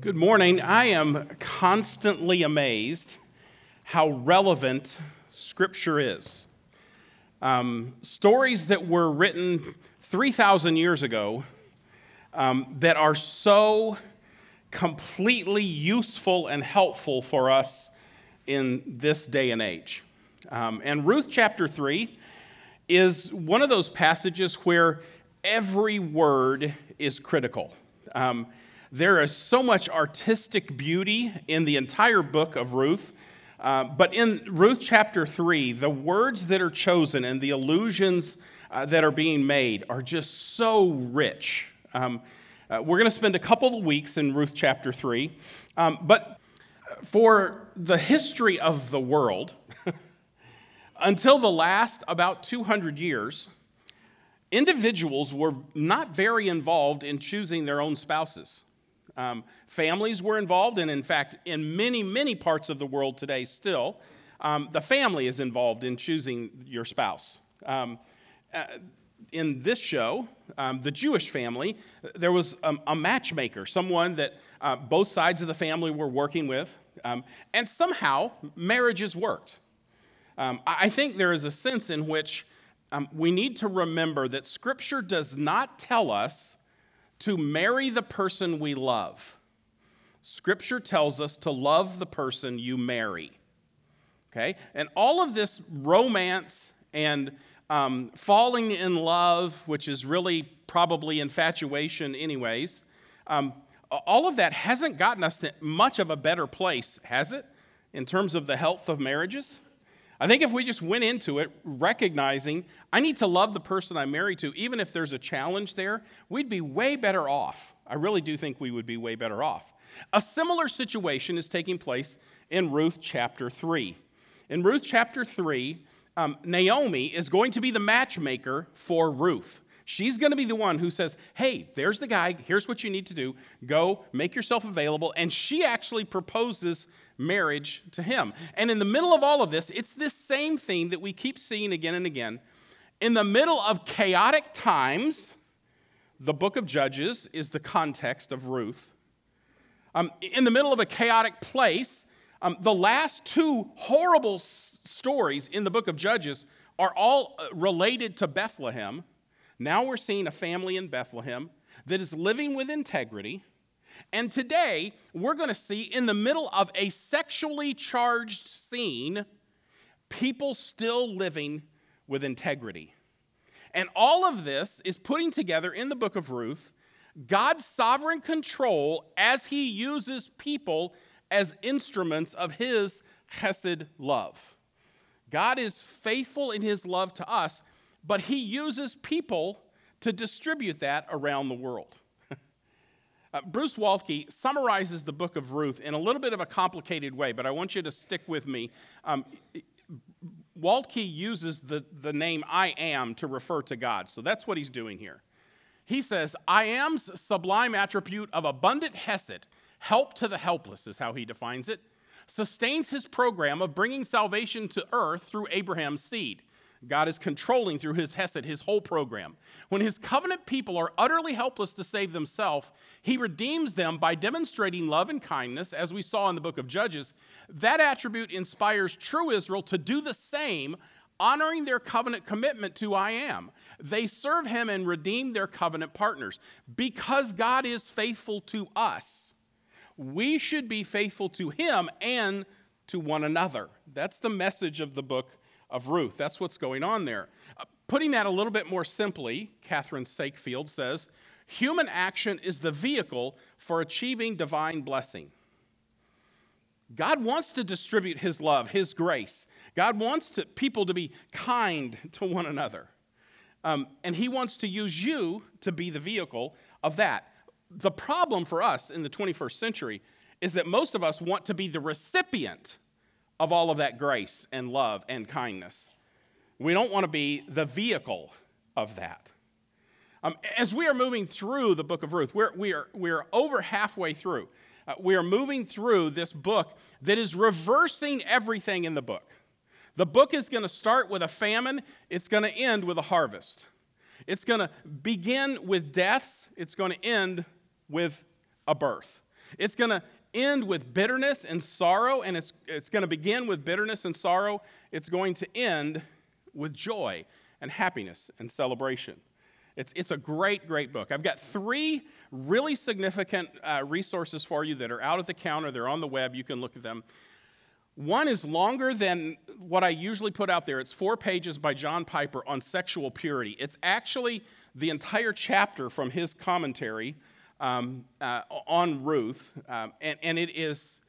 Good morning. I am constantly amazed how relevant Scripture is. Um, stories that were written 3,000 years ago um, that are so completely useful and helpful for us in this day and age. Um, and Ruth chapter 3 is one of those passages where every word is critical. Um, there is so much artistic beauty in the entire book of Ruth. Uh, but in Ruth chapter 3, the words that are chosen and the allusions uh, that are being made are just so rich. Um, uh, we're going to spend a couple of weeks in Ruth chapter 3. Um, but for the history of the world, until the last about 200 years, individuals were not very involved in choosing their own spouses. Um, families were involved, and in fact, in many, many parts of the world today, still, um, the family is involved in choosing your spouse. Um, uh, in this show, um, the Jewish family, there was a matchmaker, someone that uh, both sides of the family were working with, um, and somehow marriages worked. Um, I think there is a sense in which we need to remember that Scripture does not tell us to marry the person we love. Scripture tells us to love the person you marry. Okay? And all of this romance and um, falling in love, which is really probably infatuation, anyways, um, all of that hasn't gotten us to much of a better place, has it, in terms of the health of marriages? I think if we just went into it recognizing I need to love the person I'm married to, even if there's a challenge there, we'd be way better off. I really do think we would be way better off. A similar situation is taking place in Ruth chapter 3. In Ruth chapter 3, um, Naomi is going to be the matchmaker for Ruth. She's going to be the one who says, Hey, there's the guy. Here's what you need to do. Go make yourself available. And she actually proposes marriage to him. And in the middle of all of this, it's this same theme that we keep seeing again and again. In the middle of chaotic times, the book of Judges is the context of Ruth. Um, in the middle of a chaotic place, um, the last two horrible s- stories in the book of Judges are all uh, related to Bethlehem. Now we're seeing a family in Bethlehem that is living with integrity. And today, we're going to see in the middle of a sexually charged scene, people still living with integrity. And all of this is putting together in the book of Ruth God's sovereign control as he uses people as instruments of his chesed love. God is faithful in his love to us, but he uses people to distribute that around the world. Uh, Bruce Waltke summarizes the book of Ruth in a little bit of a complicated way, but I want you to stick with me. Um, Waltke uses the, the name I am to refer to God, so that's what he's doing here. He says, I am's sublime attribute of abundant hesed, help to the helpless, is how he defines it, sustains his program of bringing salvation to earth through Abraham's seed. God is controlling through his Hesed, his whole program. When his covenant people are utterly helpless to save themselves, he redeems them by demonstrating love and kindness, as we saw in the book of Judges. That attribute inspires true Israel to do the same, honoring their covenant commitment to I am. They serve him and redeem their covenant partners. Because God is faithful to us, we should be faithful to him and to one another. That's the message of the book of Ruth. That's what's going on there. Uh, putting that a little bit more simply, Catherine Sakenfeld says human action is the vehicle for achieving divine blessing. God wants to distribute his love, his grace. God wants to, people to be kind to one another. Um, and he wants to use you to be the vehicle of that. The problem for us in the 21st century is that most of us want to be the recipient of all of that grace and love and kindness. We don't want to be the vehicle of that. Um, as we are moving through the book of Ruth, we're, we are, we are over halfway through. Uh, we are moving through this book that is reversing everything in the book. The book is going to start with a famine, it's going to end with a harvest. It's going to begin with deaths, it's going to end with a birth. It's going to end with bitterness and sorrow, and it's, it's going to begin with bitterness and sorrow. It's going to end with joy and happiness and celebration. It's, it's a great, great book. I've got three really significant uh, resources for you that are out at the counter. They're on the web. You can look at them. One is longer than what I usually put out there. It's four pages by John Piper on sexual purity. It's actually the entire chapter from his commentary um, uh, on Ruth, um, and, and it is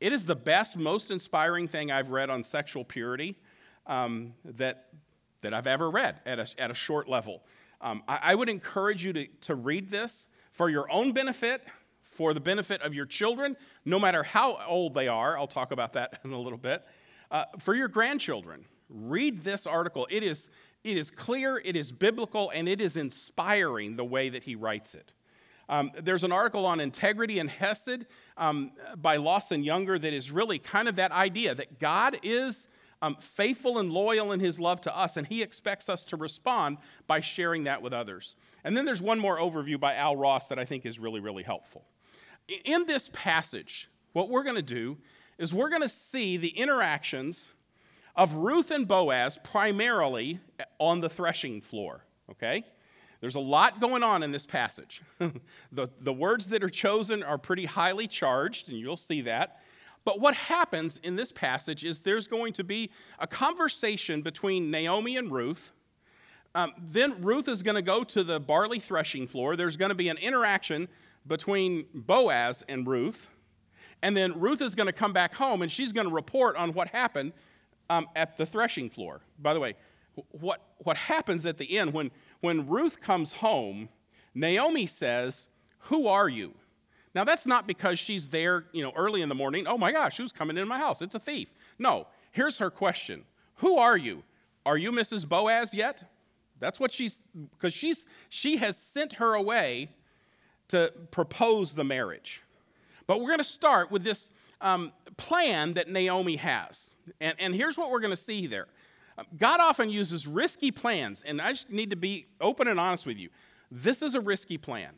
it is the best, most inspiring thing I've read on sexual purity um, that that I've ever read at a, at a short level. Um, I, I, would encourage you to, to read this for your own benefit, for the benefit of your children, no matter how old they are. I'll talk about that in a little bit. Uh, for your grandchildren, read this article. It is, it is clear, it is biblical, and it is inspiring the way that he writes it. Um, there's an article on integrity and Hesed um, by Lawson Younger that is really kind of that idea that God is um, faithful and loyal in his love to us, and he expects us to respond by sharing that with others. And then there's one more overview by Al Ross that I think is really, really helpful. In this passage, what we're going to do is we're going to see the interactions of Ruth and Boaz primarily on the threshing floor, okay? There's a lot going on in this passage. the, the words that are chosen are pretty highly charged, and you'll see that. But what happens in this passage is there's going to be a conversation between Naomi and Ruth. Um, then Ruth is going to go to the barley threshing floor. There's going to be an interaction between Boaz and Ruth. And then Ruth is going to come back home and she's going to report on what happened um, at the threshing floor. By the way, what, what happens at the end when, when Ruth comes home, Naomi says, Who are you? Now, that's not because she's there, you know, early in the morning. Oh my gosh, who's coming in my house? It's a thief. No, here's her question Who are you? Are you Mrs. Boaz yet? That's what she's, because she's, she has sent her away to propose the marriage. But we're going to start with this um, plan that Naomi has. And, and here's what we're going to see there God often uses risky plans, and I just need to be open and honest with you. This is a risky plan.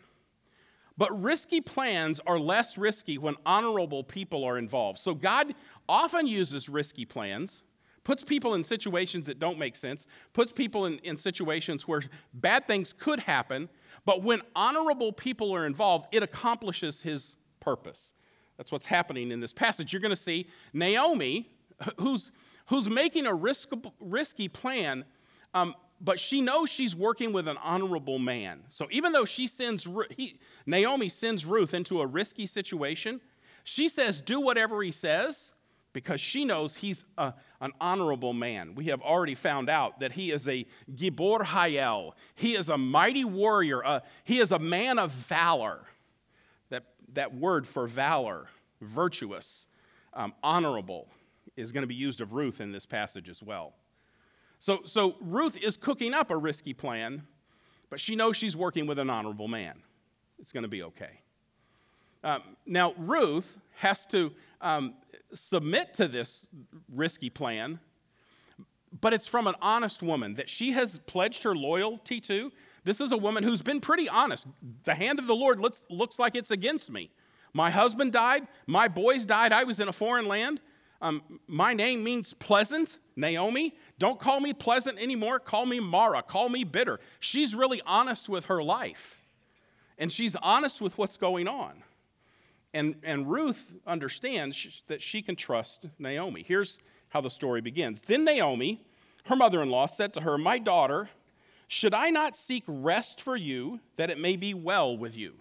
But risky plans are less risky when honorable people are involved. So God often uses risky plans, puts people in situations that don't make sense, puts people in, in situations where bad things could happen. But when honorable people are involved, it accomplishes his purpose. That's what's happening in this passage. You're going to see Naomi, who's who's making a risk, risky plan, um, but she knows she's working with an honorable man. So even though she sends he, Naomi sends Ruth into a risky situation, she says, "Do whatever he says." Because she knows he's a, an honorable man. We have already found out that he is a Gibor Hayel. He is a mighty warrior. Uh, he is a man of valor. That, that word for valor, virtuous, um, honorable is going to be used of Ruth in this passage as well. So, so Ruth is cooking up a risky plan, but she knows she's working with an honorable man. It's going to be okay. Um, now, Ruth has to um, submit to this risky plan, but it's from an honest woman that she has pledged her loyalty to. This is a woman who's been pretty honest. The hand of the Lord looks, looks like it's against me. My husband died, my boys died, I was in a foreign land. Um, my name means pleasant, Naomi. Don't call me pleasant anymore. Call me Mara. Call me bitter. She's really honest with her life, and she's honest with what's going on. And, and Ruth understands that she can trust Naomi. Here's how the story begins. Then Naomi, her mother in law, said to her, My daughter, should I not seek rest for you that it may be well with you?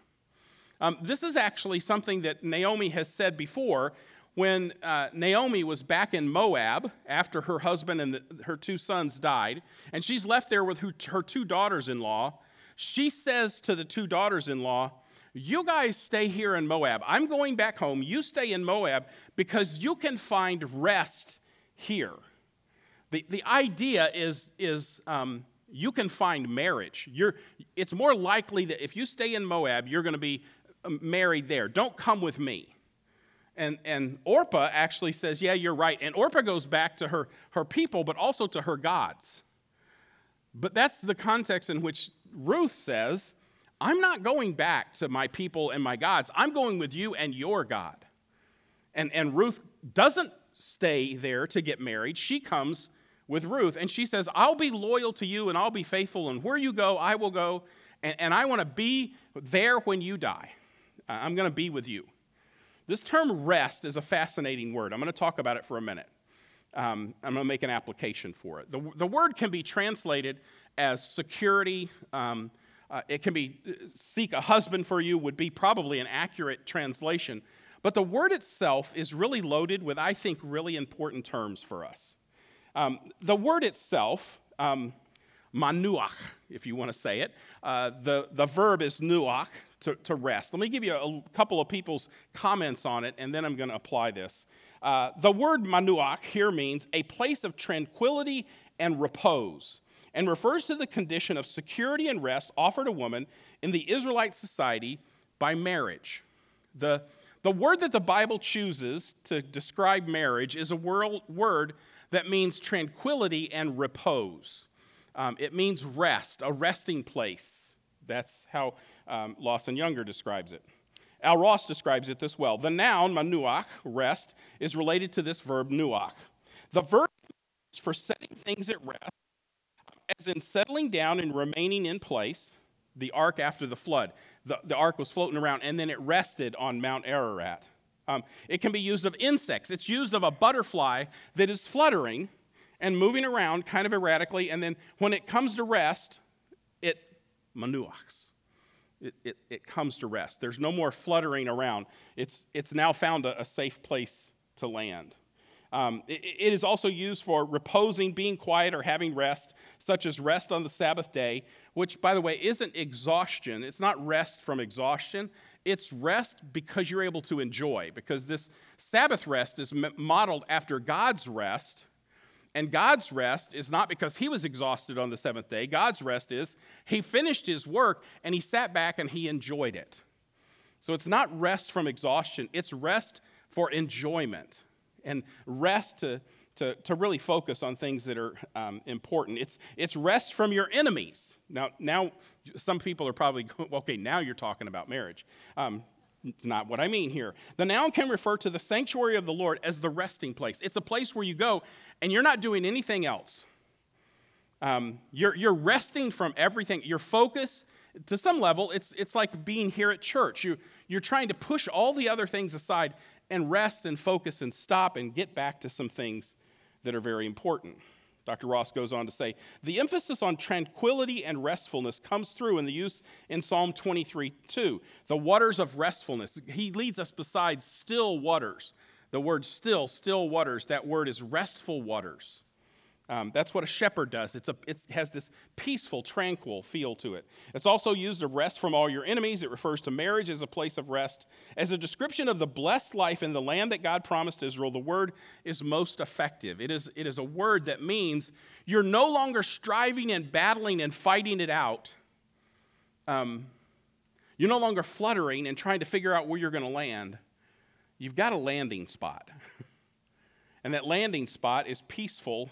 Um, this is actually something that Naomi has said before when uh, Naomi was back in Moab after her husband and the, her two sons died, and she's left there with her, her two daughters in law, she says to the two daughters in law, You guys stay here in Moab. I'm going back home. You stay in Moab because you can find rest here. The, the idea is, is um, you can find marriage. You're, it's more likely that if you stay in Moab, you're going to be um, married there. Don't come with me. And, and Orpah actually says, Yeah, you're right. And Orpah goes back to her, her people, but also to her gods. But that's the context in which Ruth says, I'm not going back to my people and my gods. I'm going with you and your God. And, and Ruth doesn't stay there to get married. She comes with Ruth and she says, I'll be loyal to you and I'll be faithful, and where you go, I will go, and, and I want to be there when you die. I'm going to be with you. This term rest is a fascinating word. I'm going to talk about it for a minute. Um, I'm going to make an application for it. The, the word can be translated as security. Um, uh, it can be uh, seek a husband for you, would be probably an accurate translation. But the word itself is really loaded with, I think, really important terms for us. Um, the word itself, um, manuach, if you want to say it, uh, the, the verb is nuach, to, to rest. Let me give you a, couple of people's comments on it, and then I'm going to apply this. Uh, the word manuach here means a place of tranquility and repose, and refers to the condition of security and rest offered a woman in the Israelite society by marriage. The the word that the Bible chooses to describe marriage is a word that means tranquility and repose. Um, it means rest, a resting place. That's how um, Lawson Younger describes it. Al Ross describes it this well. The noun, manuach, rest, is related to this verb, nuach. The verb is for setting things at rest, as in settling down and remaining in place, the ark after the flood. The, the ark was floating around and then it rested on Mount Ararat. Um, it can be used of insects. It's used of a butterfly that is fluttering and moving around kind of erratically, and then when it comes to rest, it manuachs. It, it, it, comes to rest. There's no more fluttering around. It's, it's now found a, a safe place to land. Um, it, it is also used for reposing, being quiet, or having rest, such as rest on the Sabbath day, which, by the way, isn't exhaustion. It's not rest from exhaustion. It's rest because you're able to enjoy, because this Sabbath rest is modeled after God's rest. And God's rest is not because he was exhausted on the seventh day. God's rest is he finished his work and he sat back and he enjoyed it. So it's not rest from exhaustion, it's rest for enjoyment and rest to, to, to really focus on things that are um, important. It's, it's rest from your enemies. Now, now, some people are probably okay, now you're talking about marriage. Um, it's not what I mean here. The noun can refer to the sanctuary of the Lord as the resting place. It's a place where you go and you're not doing anything else. Um, you're, you're resting from everything. Your focus, to some level, it's, it's like being here at church. You, you're trying to push all the other things aside and rest and focus and stop and get back to some things that are very important. Dr. Ross goes on to say the emphasis on tranquility and restfulness comes through in the use in Psalm 23 2. The waters of restfulness. He leads us beside still waters. The word still, still waters, that word is restful waters. Um, that's what a shepherd does. It's a, it has this peaceful, tranquil feel to it. It's also used to rest from all your enemies. It refers to marriage as a place of rest. As a description of the blessed life in the land that God promised Israel, the word is most effective. It is, it is a word that means you're no longer striving and battling and fighting it out. Um, you're no longer fluttering and trying to figure out where you're going to land. You've got a landing spot. and that landing spot is peaceful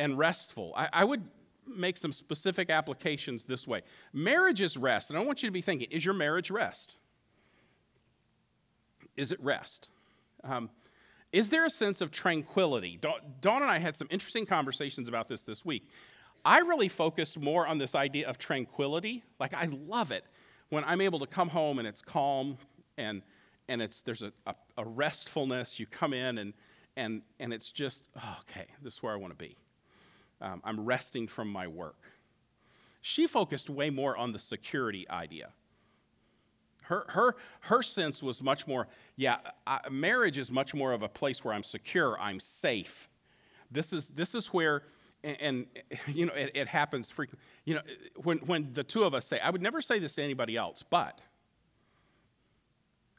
and restful. I, I would make some specific applications this way marriage is rest, and I want you to be thinking is your marriage rest? Is it rest? Um, is there a sense of tranquility? Dawn and I had some interesting conversations about this this week. I really focused more on this idea of tranquility. Like, I love it when I'm able to come home and it's calm and, and it's, there's a, a, a restfulness. You come in and, and, and it's just, oh, okay, this is where I want to be um, I'm resting from my work. She focused way more on the security idea. Her, her, her sense was much more, yeah, I, marriage is much more of a place where I'm secure, I'm safe. This is, this is where, and, and you know, it, it happens frequently. You know, when, when the two of us say, I would never say this to anybody else, but,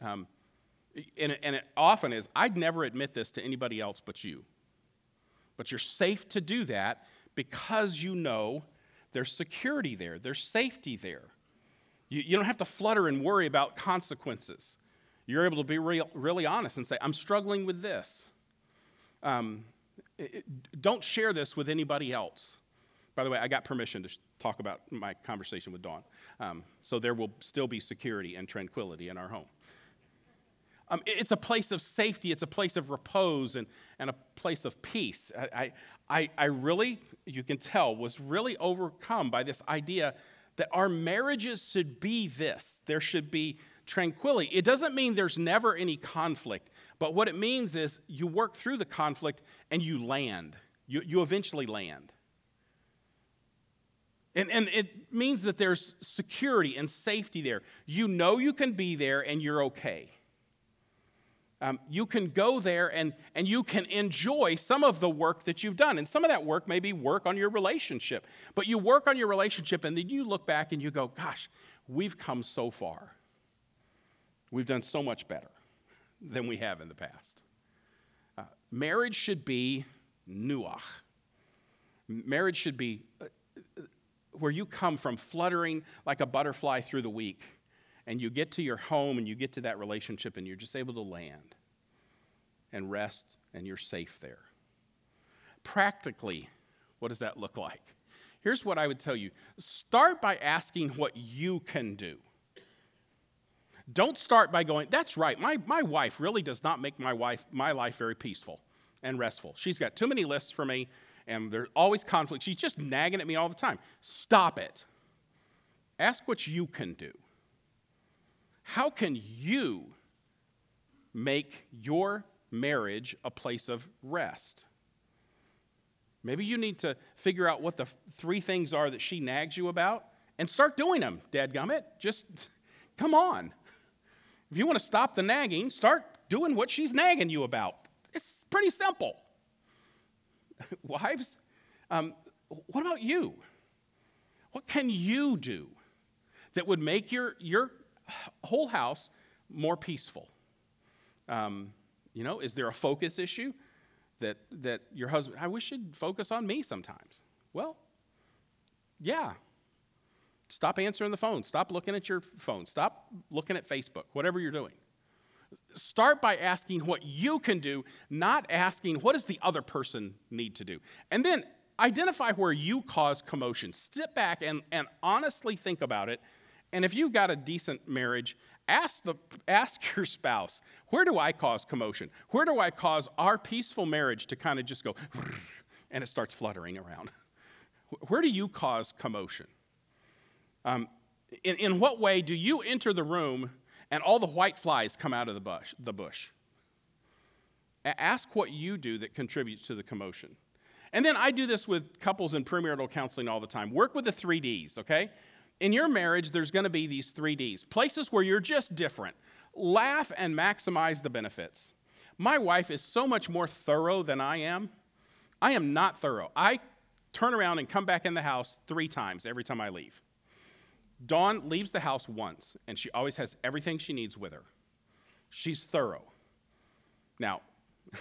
um, and, and it often is, I'd never admit this to anybody else but you. But you're safe to do that because you know there's security there, there's safety there. You, you don't have to flutter and worry about consequences. You're able to be real, really honest and say, I'm struggling with this. Um, it, don't share this with anybody else. By the way, I got permission to sh- talk about my conversation with Dawn. Um, so there will still be security and tranquility in our home. Um, it's a place of safety, it's a place of repose, and, and a place of peace. I, I, I really, you can tell, was really overcome by this idea that our marriages should be this. There should be tranquility. It doesn't mean there's never any conflict, but what it means is you work through the conflict and you land. You, you eventually land. And, and it means that there's security and safety there. You know you can be there and you're okay. Um, you can go there and, and you can enjoy some of the work that you've done. And some of that work may be work on your relationship. But you work on your relationship and then you look back and you go, gosh, we've come so far. We've done so much better than we have in the past. Uh, marriage should be nuach. Marriage should be uh, where you come from fluttering like a butterfly through the week, and you get to your home and you get to that relationship and you're just able to land and rest and you're safe there. Practically, what does that look like? Here's what I would tell you start by asking what you can do. Don't start by going, that's right, my, my wife really does not make my, wife, my life very peaceful and restful. She's got too many lists for me, and there's always conflict. She's just nagging at me all the time. Stop it. Ask what you can do. How can you make your marriage a place of rest? Maybe you need to figure out what the three things are that she nags you about and start doing them, dadgummit. Just come on. If you want to stop the nagging, start doing what she's nagging you about. It's pretty simple. Wives, um, what about you? What can you do that would make your, your whole house more peaceful? Um, you know, is there a focus issue that, that your husband, I wish you'd focus on me sometimes? Well, yeah, Stop answering the phone. Stop looking at your phone. Stop looking at Facebook, whatever you're doing. Start by asking what you can do, not asking what does the other person need to do. And then identify where you cause commotion. Sit back and, and honestly think about it. And if you've got a decent marriage, ask, the, ask your spouse, where do I cause commotion? Where do I cause our peaceful marriage to kind of just go and it starts fluttering around? Where do you cause commotion? Um, in, in what way do you enter the room and all the white flies come out of the bush? The bush? Ask what you do that contributes to the commotion. And then I do this with couples in premarital counseling all the time. Work with the three Ds, okay? In your marriage, there's going to be these three Ds places where you're just different. Laugh and maximize the benefits. My wife is so much more thorough than I am. I am not thorough. I turn around and come back in the house three times every time I leave. Dawn leaves the house once, and she always has everything she needs with her. She's thorough. Now,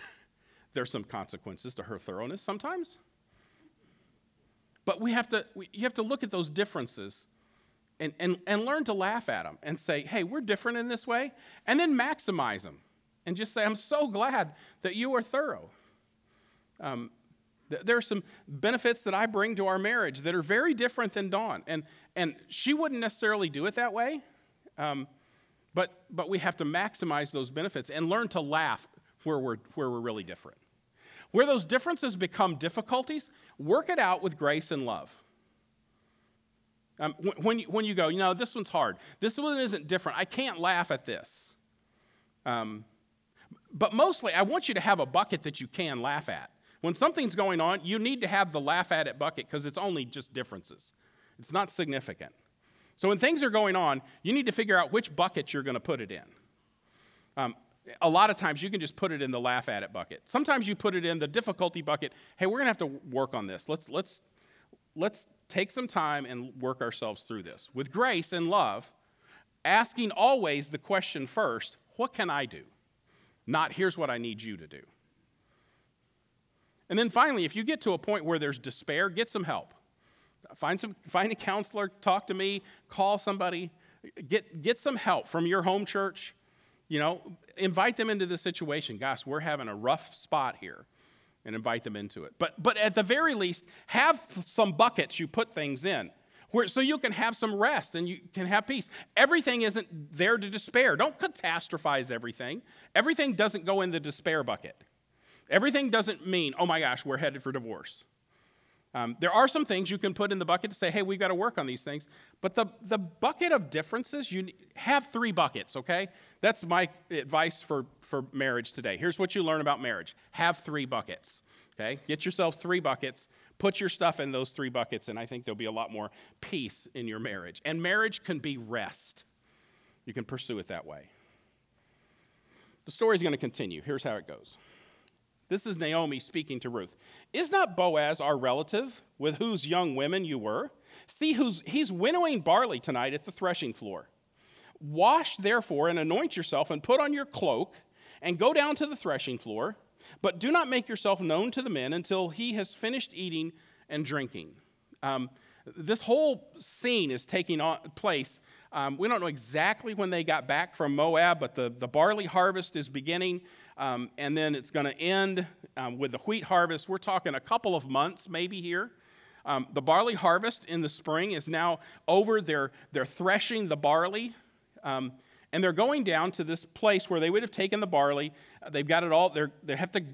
there's some consequences to her thoroughness sometimes. But we have to, we, you have to look at those differences and, and, and learn to laugh at them and say, hey, we're different in this way, and then maximize them and just say, I'm so glad that you are thorough. Um, there are some benefits that I bring to our marriage that are very different than Dawn. And, and she wouldn't necessarily do it that way, um, but, but we have to maximize those benefits and learn to laugh where we're, where we're really different. Where those differences become difficulties, work it out with grace and love. Um, when, you, when you go, you know, this one's hard, this one isn't different, I can't laugh at this. Um, but mostly, I want you to have a bucket that you can laugh at. When something's going on, you need to have the laugh at it bucket because it's only just differences. It's not significant. So when things are going on, you need to figure out which bucket you're going to put it in. Um, a lot of times you can just put it in the laugh at it bucket. Sometimes you put it in the difficulty bucket. Hey, we're going to have to work on this. Let's, let's, let's take some time and work ourselves through this. With grace and love, asking always the question first what can I do? Not here's what I need you to do. And then finally, if you get to a point where there's despair, get some help. Find, some, find a counselor, talk to me, call somebody, get, get some help from your home church. You know, invite them into the situation. Gosh, we're having a rough spot here. And invite them into it. But, but at the very least, have some buckets you put things in. Where, so you can have some rest and you can have peace. Everything isn't there to despair. Don't catastrophize everything. Everything doesn't go in the despair bucket. Everything doesn't mean, oh my gosh, we're headed for divorce. Um, there are some things you can put in the bucket to say, hey, we've got to work on these things. But the, the bucket of differences, you have three buckets, okay? That's my advice for, for marriage today. Here's what you learn about marriage have three buckets, okay? Get yourself three buckets, put your stuff in those three buckets, and I think there'll be a lot more peace in your marriage. And marriage can be rest. You can pursue it that way. The story's going to continue. Here's how it goes. This is Naomi speaking to Ruth. Is not Boaz our relative with whose young women you were? See, who's, he's winnowing barley tonight at the threshing floor. Wash, therefore, and anoint yourself, and put on your cloak, and go down to the threshing floor. But do not make yourself known to the men until he has finished eating and drinking. Um, this whole scene is taking on, place. Um, we don't know exactly when they got back from Moab, but the, the barley harvest is beginning. Um, and then it's going to end um, with the wheat harvest. We're talking a couple of months maybe here. Um, the barley harvest in the spring is now over. They're, they're threshing the barley. Um, and they're going down to this place where they would have taken the barley. They've got it all, they have to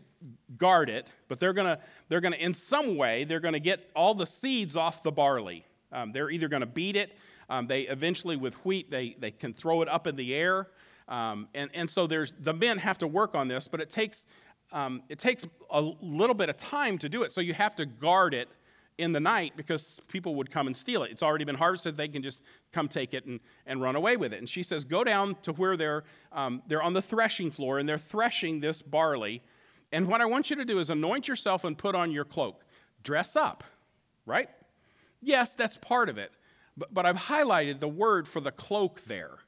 guard it, but they're going to, they're to, in some way, they're going to get all the seeds off the barley. Um, they're either going to beat it. Um, they eventually, with wheat, they, they can throw it up in the air. Um, and, and so there's, the men have to work on this, but it takes, um, it takes a little bit of time to do it. So you have to guard it in the night because people would come and steal it. It's already been harvested, they can just come take it and, and run away with it. And she says, Go down to where they're, um, they're on the threshing floor and they're threshing this barley. And what I want you to do is anoint yourself and put on your cloak. Dress up, right? Yes, that's part of it. But, but I've highlighted the word for the cloak there.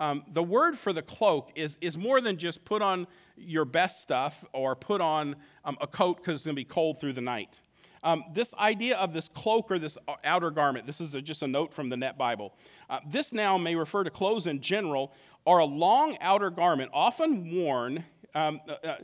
Um, the word for the cloak is, is more than just put on your best stuff or put on um, a coat because it's going to be cold through the night. Um, this idea of this cloak or this outer garment, this is a, just a note from the Net Bible. Uh, this now may refer to clothes in general or a long outer garment, often worn. Um, uh, uh,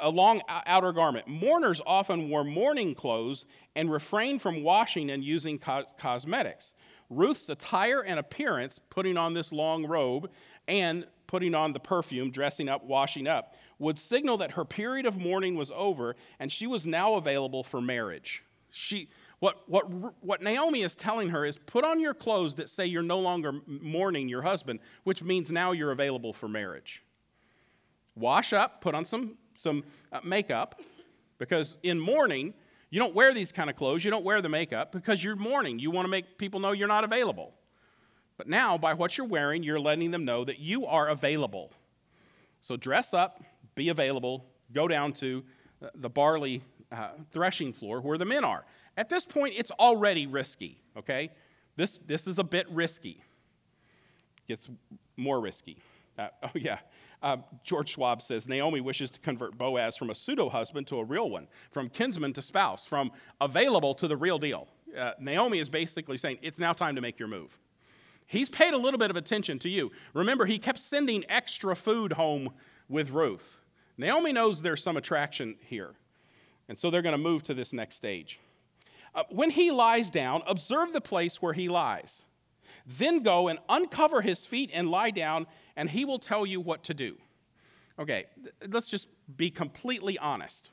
a long outer garment. Mourners often wore mourning clothes and refrained from washing and using co- cosmetics. Ruth's attire and appearance, putting on this long robe and putting on the perfume, dressing up, washing up, would signal that her period of mourning was over and she was now available for marriage. She, what, what, what Naomi is telling her is put on your clothes that say you're no longer mourning your husband, which means now you're available for marriage. Wash up, put on some, some uh, makeup, because in mourning, you don't wear these kind of clothes, you don't wear the makeup because you're mourning. You want to make people know you're not available. But now, by what you're wearing, you're letting them know that you are available. So dress up, be available, go down to the barley uh, threshing floor where the men are. At this point, it's already risky, okay? This, this is a bit risky. Gets more risky. Uh, oh, yeah. Uh, George Schwab says Naomi wishes to convert Boaz from a pseudo husband to a real one, from kinsman to spouse, from available to the real deal. Uh, Naomi is basically saying it's now time to make your move. He's paid a little bit of attention to you. Remember, he kept sending extra food home with Ruth. Naomi knows there's some attraction here, and so they're going to move to this next stage. Uh, when he lies down, observe the place where he lies. Then go and uncover his feet and lie down and he will tell you what to do. Okay, let's just be completely honest.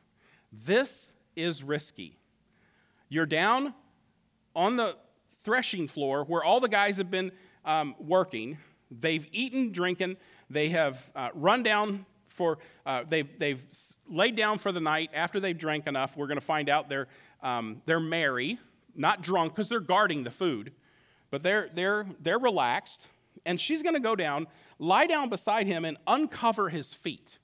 This is risky. You're down on the threshing floor where all the guys have been um, working. They've eaten, drinking, they have uh, run down for, uh, they've, they've laid down for the night after they've drank enough. We're going to find out they're, um, they're merry, not drunk because they're guarding the food, but they're, they're, they're relaxed and she's going to go down, lie down beside him, and uncover his feet.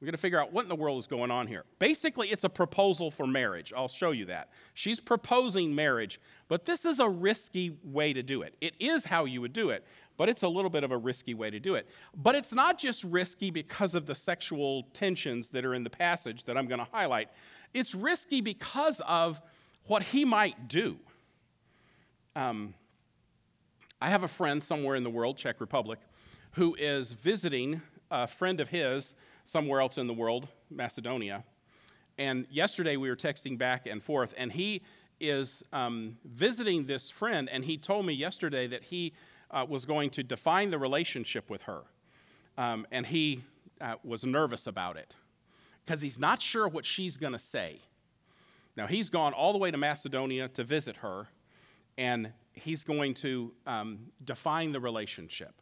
We're going to figure out what in the world is going on here. Basically, it's a proposal for marriage. I'll show you that. She's proposing marriage, but this is a risky way to do it. It is how you would do it, but it's a little bit of a risky way to do it. But it's not just risky because of the sexual tensions that are in the passage that I'm going to highlight, it's risky because of what he might do. Um, I have a friend somewhere in the world, Czech Republic, who is visiting a friend of his somewhere else in the world, Macedonia. And yesterday we were texting back and forth, and he is um, visiting this friend, and he told me yesterday that he uh, was going to define the relationship with her. Um, and he uh, was nervous about it because he's not sure what she's going to say. Now, he's gone all the way to Macedonia to visit her, and he's going to um, define the relationship.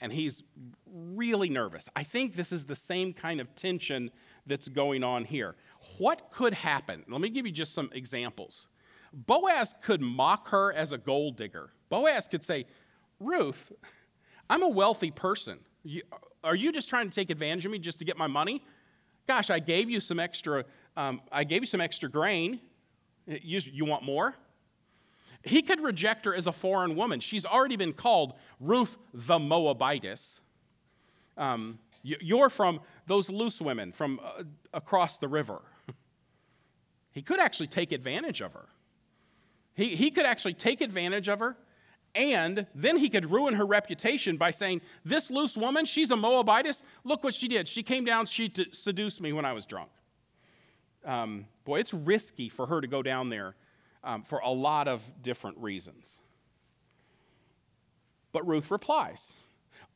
And he's really nervous. I think this is the same kind of tension that's going on here. What could happen? Let me give you just some examples. Boaz could mock her as a gold digger. Boaz could say, Ruth, I'm a wealthy person. Are you just trying to take advantage of me just to get my money? Gosh, I gave you some extra. Um, I gave you some extra grain. You, you want more? He could reject her as a foreign woman. She's already been called Ruth the Moabitess. Um, you're from those loose women from uh, across the river. he could actually take advantage of her. He, he could actually take advantage of her and then he could ruin her reputation by saying, This loose woman, she's a Moabitess. Look what she did. She came down, she t- seduced me when I was drunk. Um, boy, it's risky for her to go down there um, for a lot of different reasons. But Ruth replies,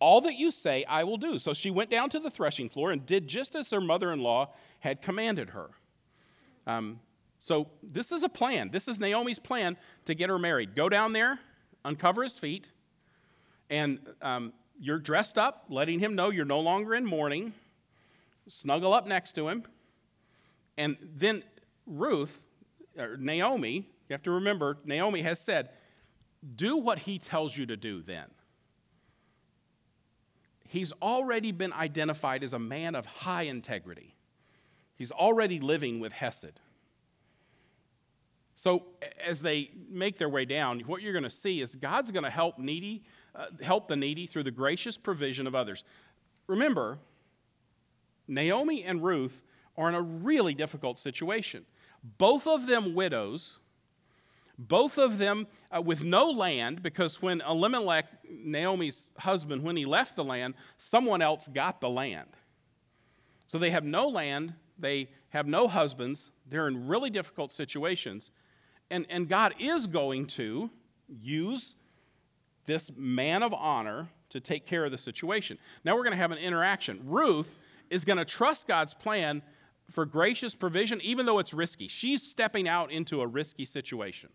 All that you say, I will do. So she went down to the threshing floor and did just as her mother in law had commanded her. Um, so this is a plan. This is Naomi's plan to get her married. Go down there, uncover his feet, and um, you're dressed up, letting him know you're no longer in mourning. Snuggle up next to him. And then Ruth, or Naomi, you have to remember, Naomi has said, do what he tells you to do then. He's already been identified as a man of high integrity. He's already living with Hesed. So as they make their way down, what you're going to see is God's going to help needy, uh, help the needy through the gracious provision of others. Remember, Naomi and Ruth are in a really difficult situation. Both of them widows, both of them uh, with no land, because when Elimelech, Naomi's husband, when he left the land, someone else got the land. So they have no land, they have no husbands, they're in really difficult situations. And, and God is going to use this man of honor to take care of the situation. Now we're going to have an interaction. Ruth is going to trust God's plan for gracious provision, even though it's risky. She's stepping out into a risky situation.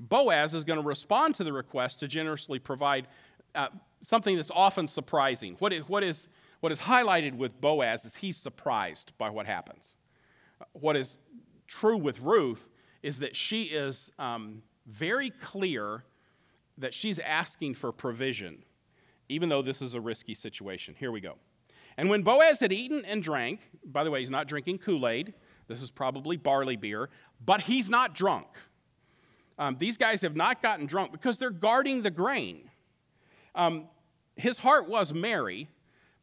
Boaz is going to respond to the request to generously provide uh, something that's often surprising. What is, what, is, what is highlighted with Boaz is he's surprised by what happens. What is true with Ruth is that she is um, very clear that she's asking for provision, even though this is a risky situation. Here we go. And when Boaz had eaten and drank, by the way, he's not drinking Kool Aid, this is probably barley beer, but he's not drunk. Um, these guys have not gotten drunk because they're guarding the grain. Um, his heart was merry,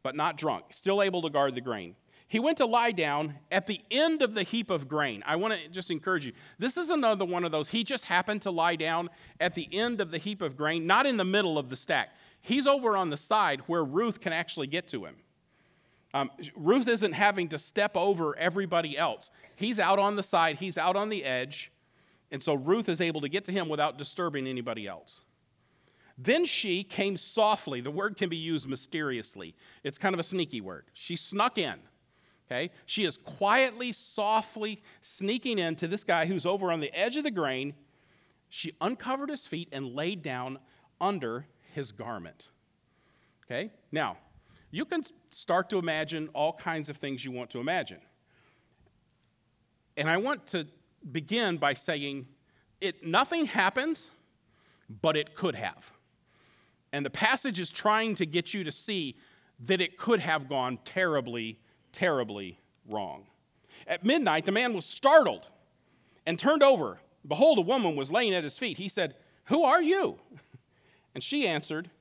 but not drunk, still able to guard the grain he went to lie down at the end of the heap of grain. I want to just encourage you. This is another one of those. He just happened to lie down at the end of the heap of grain, not in the middle of the stack. He's over on the side where Ruth can actually get to him. Um, Ruth isn't having to step over everybody else. He's out on the side, he's out on the edge, and so Ruth is able to get to him without disturbing anybody else. Then she came softly. The word can be used mysteriously, it's kind of a sneaky word. She snuck in Okay? She is quietly, softly sneaking into this guy who's over on the edge of the grain. She uncovered his feet and laid down under his garment. Okay? Now, you can start to imagine all kinds of things you want to imagine. And I want to begin by saying it nothing happens, but it could have. And the passage is trying to get you to see that it could have gone terribly terribly wrong. At midnight, the man was startled and turned over. Behold, a woman was laying at his feet. He said, Who are you? And she answered,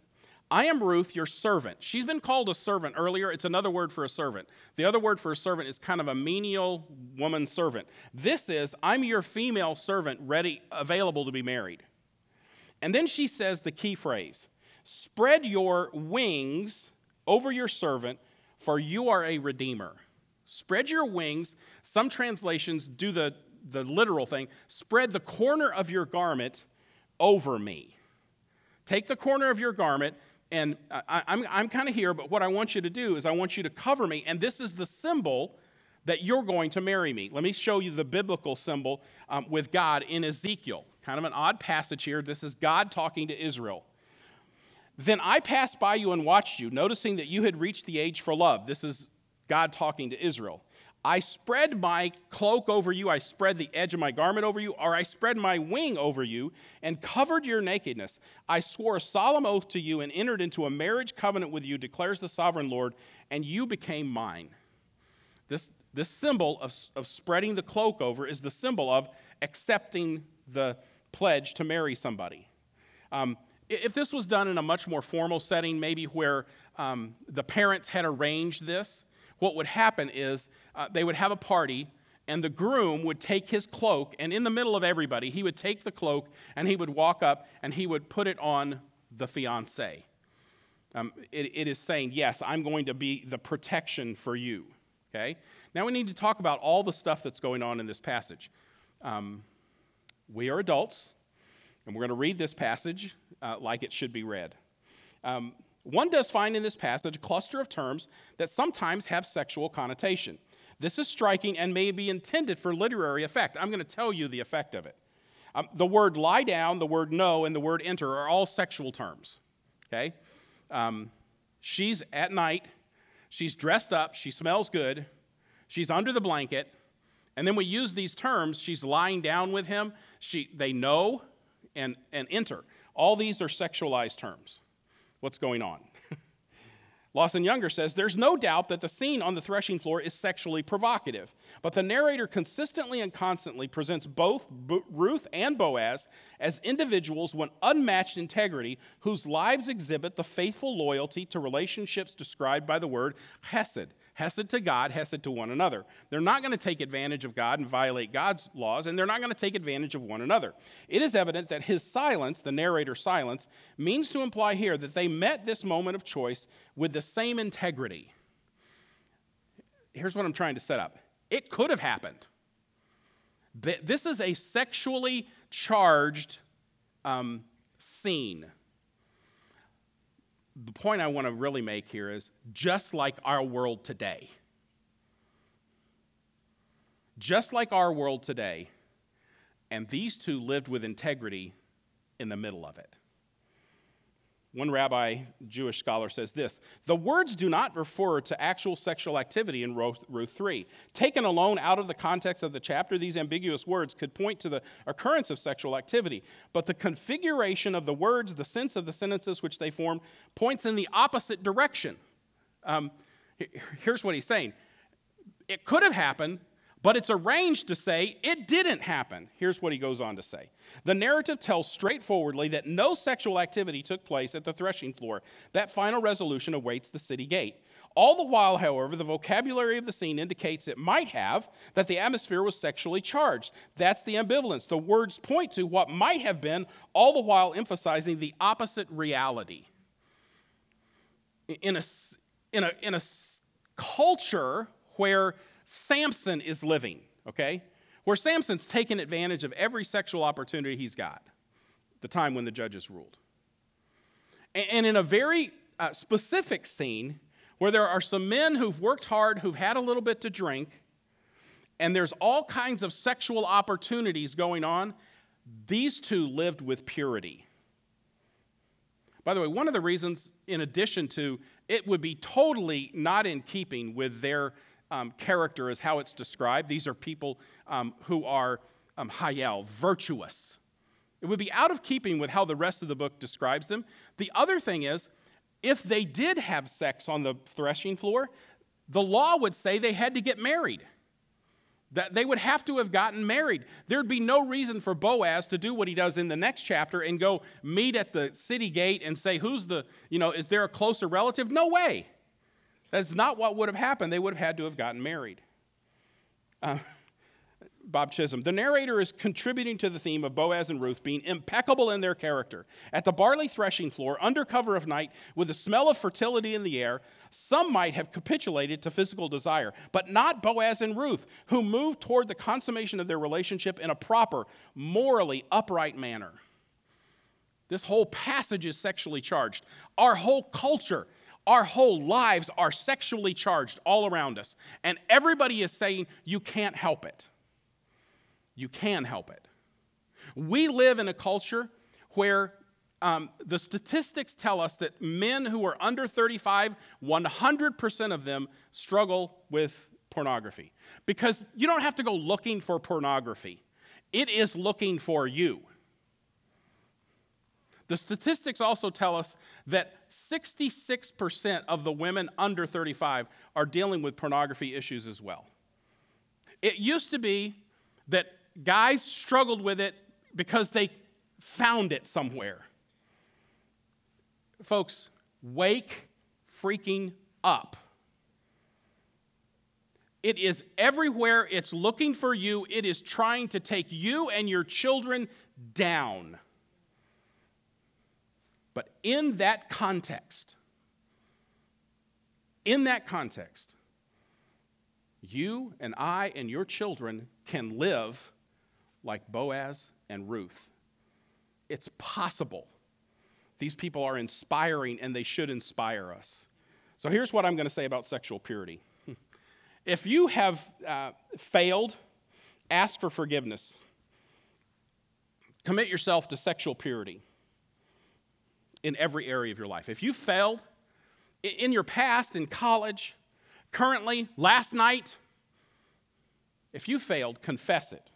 I am Ruth, your servant. She's been called a servant earlier. It's another word for a servant. The other word for a servant is kind of a menial woman servant. This is, I'm your female servant, ready, available to be married. And then she says the key phrase Spread your wings over your servant, for you are a redeemer. Spread your wings. Some translations do the, the literal thing spread the corner of your garment over me. Take the corner of your garment, and I, I'm, I'm kind of here, but what I want you to do is I want you to cover me, and this is the symbol that you're going to marry me. Let me show you the biblical symbol um, with God in Ezekiel. Kind of an odd passage here. This is God talking to Israel. Then I passed by you and watched you, noticing that you had reached the age for love. This is God talking to Israel. I spread my cloak over you, I spread the edge of my garment over you, or I spread my wing over you and covered your nakedness. I swore a solemn oath to you and entered into a marriage covenant with you, declares the sovereign Lord, and you became mine. This, this symbol of, of spreading the cloak over is the symbol of accepting the pledge to marry somebody. Um, if this was done in a much more formal setting, maybe where um, the parents had arranged this, what would happen is uh, they would have a party, and the groom would take his cloak, and in the middle of everybody, he would take the cloak and he would walk up and he would put it on the fiance. Um, it, it is saying, Yes, I'm going to be the protection for you. Okay? Now we need to talk about all the stuff that's going on in this passage. Um, we are adults, and we're going to read this passage uh, like it should be read. Um, one does find in this passage a cluster of terms that sometimes have sexual connotation. This is striking and may be intended for literary effect. I'm going to tell you the effect of it. Um, the word lie down, the word know, and the word enter are all sexual terms. Okay? Um, she's at night, she's dressed up, she smells good, she's under the blanket, and then we use these terms. She's lying down with him, she, they know, and, and enter. All these are sexualized terms what's going on. Lawson Younger says there's no doubt that the scene on the threshing floor is sexually provocative, but the narrator consistently and constantly presents both Ruth and Boaz as individuals with unmatched integrity whose lives exhibit the faithful loyalty to relationships described by the word chesed, Hesed to God, Hesed to one another. They're not going to take advantage of God and violate God's laws, and they're not going to take advantage of one another. It is evident that his silence, the narrator's silence, means to imply here that they met this moment of choice with the same integrity. Here's what I'm trying to set up it could have happened. This is a sexually charged um, scene the point I want to really make here is just like our world today, just like our world today, and these two lived with integrity in the middle of it. One rabbi, Jewish scholar, says this The words do not refer to actual sexual activity in Ruth 3. Taken alone out of the context of the chapter, these ambiguous words could point to the occurrence of sexual activity. But the configuration of the words, the sense of the sentences which they form, points in the opposite direction. Um, here's what he's saying it could have happened, but it's arranged to say it didn't happen. Here's what he goes on to say The narrative tells straightforwardly that no sexual activity took place at the threshing floor. That final resolution awaits the city gate. All the while, however, the vocabulary of the scene indicates it might have, that the atmosphere was sexually charged. That's the ambivalence. The words point to what might have been, all the while emphasizing the opposite reality. In a, in a, in a culture where Samson is living, okay? Where Samson's taken advantage of every sexual opportunity he's got, the time when the judges ruled. And in a very uh, specific scene where there are some men who've worked hard, who've had a little bit to drink, and there's all kinds of sexual opportunities going on, these two lived with purity. By the way, one of the reasons, in addition to it would be totally not in keeping with their um, character is how it's described. These are people um, who are um, hayel, virtuous. It would be out of keeping with how the rest of the book describes them. The other thing is, if they did have sex on the threshing floor, the law would say they had to get married. That they would have to have gotten married. There'd be no reason for Boaz to do what he does in the next chapter and go meet at the city gate and say, Who's the, you know, is there a closer relative? No way. That's not what would have happened. They would have had to have gotten married. Uh, Bob Chisholm. The narrator is contributing to the theme of Boaz and Ruth being impeccable in their character. At the barley threshing floor, under cover of night, with the smell of fertility in the air, some might have capitulated to physical desire, but not Boaz and Ruth, who moved toward the consummation of their relationship in a proper, morally upright manner. This whole passage is sexually charged. Our whole culture our whole lives are sexually charged all around us. And everybody is saying, you can't help it. You can help it. We live in a culture where um, the statistics tell us that men who are under 35, 100% of them struggle with pornography. Because you don't have to go looking for pornography, it is looking for you. The statistics also tell us that 66% of the women under 35 are dealing with pornography issues as well. It used to be that guys struggled with it because they found it somewhere. Folks, wake freaking up. It is everywhere. It's looking for you. It is trying to take you and your children down. But in that context, in that context, you and I and your children can live like Boaz and Ruth. It's possible. These people are inspiring and they should inspire us. So here's what I'm going to say about sexual purity. If you have uh, failed, ask for forgiveness. Commit yourself to sexual purity in every area of your life. If you failed in your past, in college, currently, last night, if you failed, confess it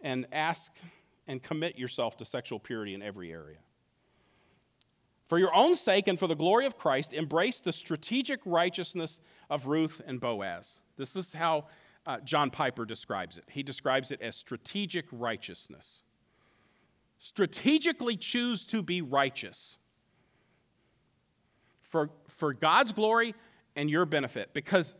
and ask and commit yourself to sexual purity in every area. For your own sake and for the glory of Christ, embrace the strategic righteousness of Ruth and Boaz. This is how uh, John Piper describes it. He describes it as strategic righteousness strategically choose to be righteous for, for God's glory and your benefit. Because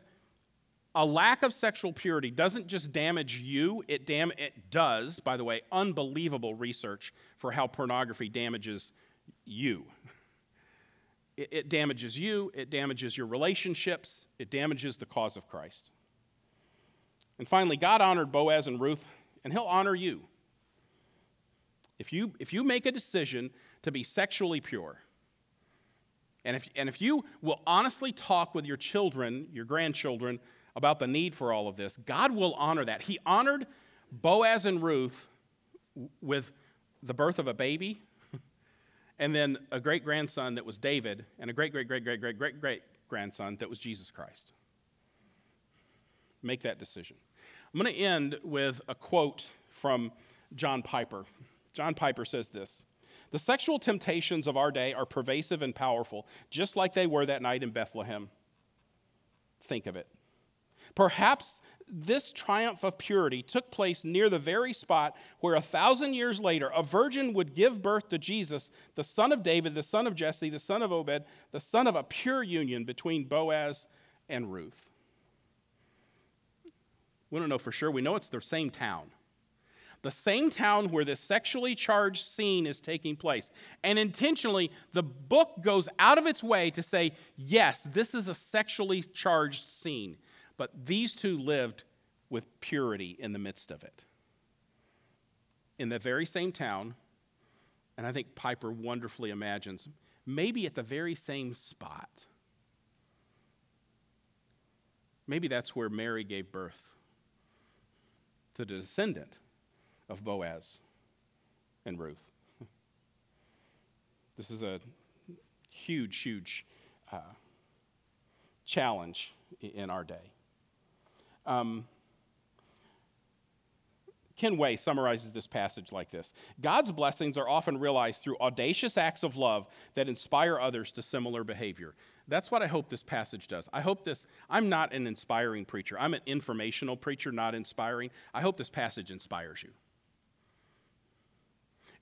a lack of sexual purity doesn't just damage you, it, dam- it does, by the way, unbelievable research for how pornography damages you. It, it damages you, it damages your relationships, it damages the cause of Christ. And finally, God honored Boaz and Ruth, and He'll honor you. If you, if you make a decision to be sexually pure, and if, and if you will honestly talk with your children, your grandchildren, about the need for all of this, God will honor that. He honored Boaz and Ruth with the birth of a baby, and then a great grandson that was David, and a great, great, great, great, great, great, great grandson that was Jesus Christ. Make that decision. I'm going to end with a quote from John Piper. John Piper says this The sexual temptations of our day are pervasive and powerful, just like they were that night in Bethlehem. Think of it. Perhaps this triumph of purity took place near the very spot where a thousand years later a virgin would give birth to Jesus, the son of David, the son of Jesse, the son of Obed, the son of a pure union between Boaz and Ruth. We don't know for sure. We know it's the same town the same town where this sexually charged scene is taking place. And intentionally, the book goes out of its way to say, yes, this is a sexually charged scene. But these two lived with purity in the midst of it. In the very same town, and I think Piper wonderfully imagines, maybe at the very same spot. Maybe that's where Mary gave birth to the descendant of Boaz and Ruth. This is a huge, huge uh, challenge in our day. Um, Ken Way summarizes this passage like this God's blessings are often realized through audacious acts of love that inspire others to similar behavior. That's what I hope this passage does. I hope this, I'm not an inspiring preacher, I'm an informational preacher, not inspiring. I hope this passage inspires you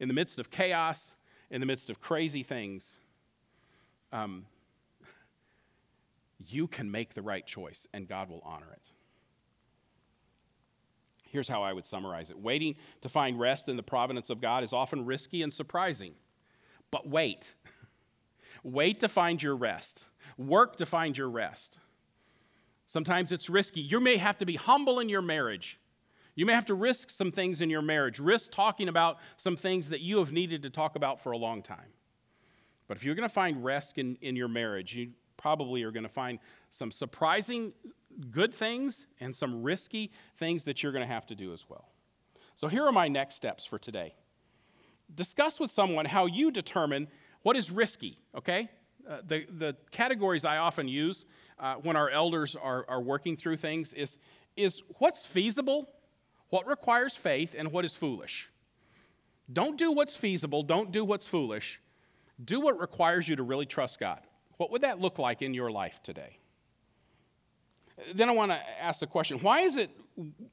in the midst of chaos, in the midst of crazy things, um, you can make the right choice and God will honor it. Here's how I would summarize it waiting to find rest in the providence of God is often risky and surprising. But wait. wait to find your rest. Work to find your rest. Sometimes it's risky. You may have to be humble in your marriage. You may have to risk some things in your marriage, risk talking about some things that you have needed to talk about for a long time. But if you're going to find rest in, in your marriage, you probably are going to find some surprising good things and some risky things that you're going to have to do as well. So here are my next steps for today. Discuss with someone how you determine what is risky, okay? Uh, the, the categories I often use uh, when our elders are, are working through things is, is what's feasible, what requires faith, and what is foolish. Don't do what's feasible, don't do what's foolish. Do what requires you to really trust God. What would that look like in your life today? Then I want to ask the question why is, it,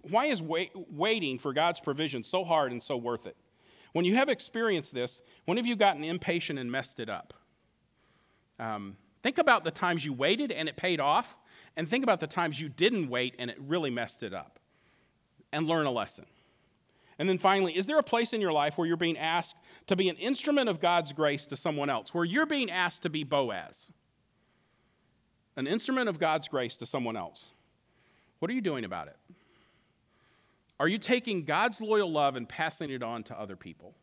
why is wait, waiting for God's provision so hard and so worth it? When you have experienced this, when have you gotten impatient and messed it up? Um, think about the times you waited and it paid off, and think about the times you didn't wait and it really messed it up. And learn a lesson. And then finally, is there a place in your life where you're being asked to be an instrument of God's grace to someone else, where you're being asked to be Boaz? An instrument of God's grace to someone else. What are you doing about it? Are you taking God's loyal love and passing it on to other people?